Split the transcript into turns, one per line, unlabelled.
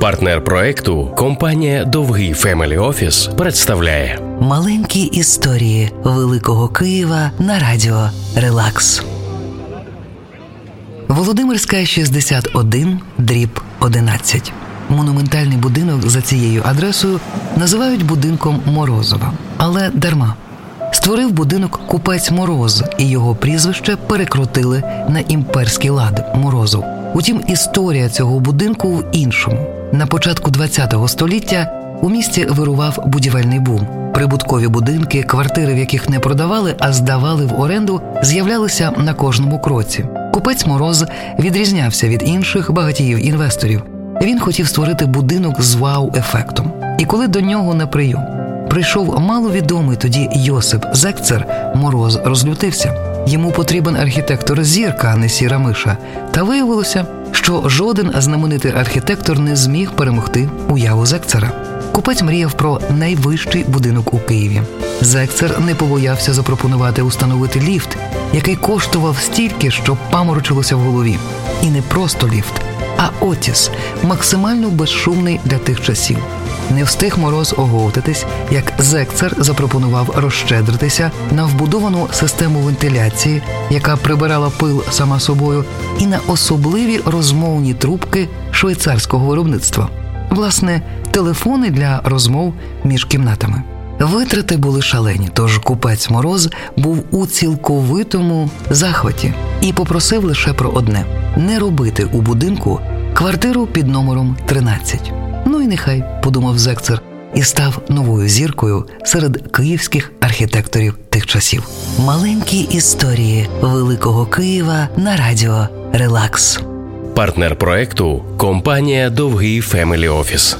Партнер проекту компанія Довгий Family Office представляє
Маленькі історії Великого Києва на радіо Релакс. Володимирська 61, дріб 11. Монументальний будинок за цією адресою називають будинком Морозова, але дарма. Створив будинок купець Мороз, і його прізвище перекрутили на імперський лад Морозов. Утім, історія цього будинку в іншому. На початку ХХ століття у місті вирував будівельний бум. Прибуткові будинки, квартири, в яких не продавали, а здавали в оренду, з'являлися на кожному кроці. Купець Мороз відрізнявся від інших багатіїв інвесторів. Він хотів створити будинок з вау-ефектом. І коли до нього на прийом прийшов маловідомий тоді Йосип Зекцер, мороз розлютився. Йому потрібен архітектор зірка, а не сіра миша. Та виявилося, що жоден знаменитий архітектор не зміг перемогти уяву Зекцера. Купець мріяв про найвищий будинок у Києві. Зекцер не побоявся запропонувати установити ліфт, який коштував стільки, що паморочилося в голові. І не просто ліфт, а Отіс максимально безшумний для тих часів. Не встиг мороз оговтатись, як Зекцер запропонував розщедритися на вбудовану систему вентиляції, яка прибирала пил сама собою, і на особливі розмовні трубки швейцарського виробництва, власне, телефони для розмов між кімнатами. Витрати були шалені, тож купець мороз був у цілковитому захваті і попросив лише про одне: не робити у будинку квартиру під номером 13. Ну і нехай, подумав Зекцер, і став новою зіркою серед київських архітекторів тих часів. Маленькі історії Великого Києва на радіо Релакс.
Партнер проекту компанія Довгий Family Office.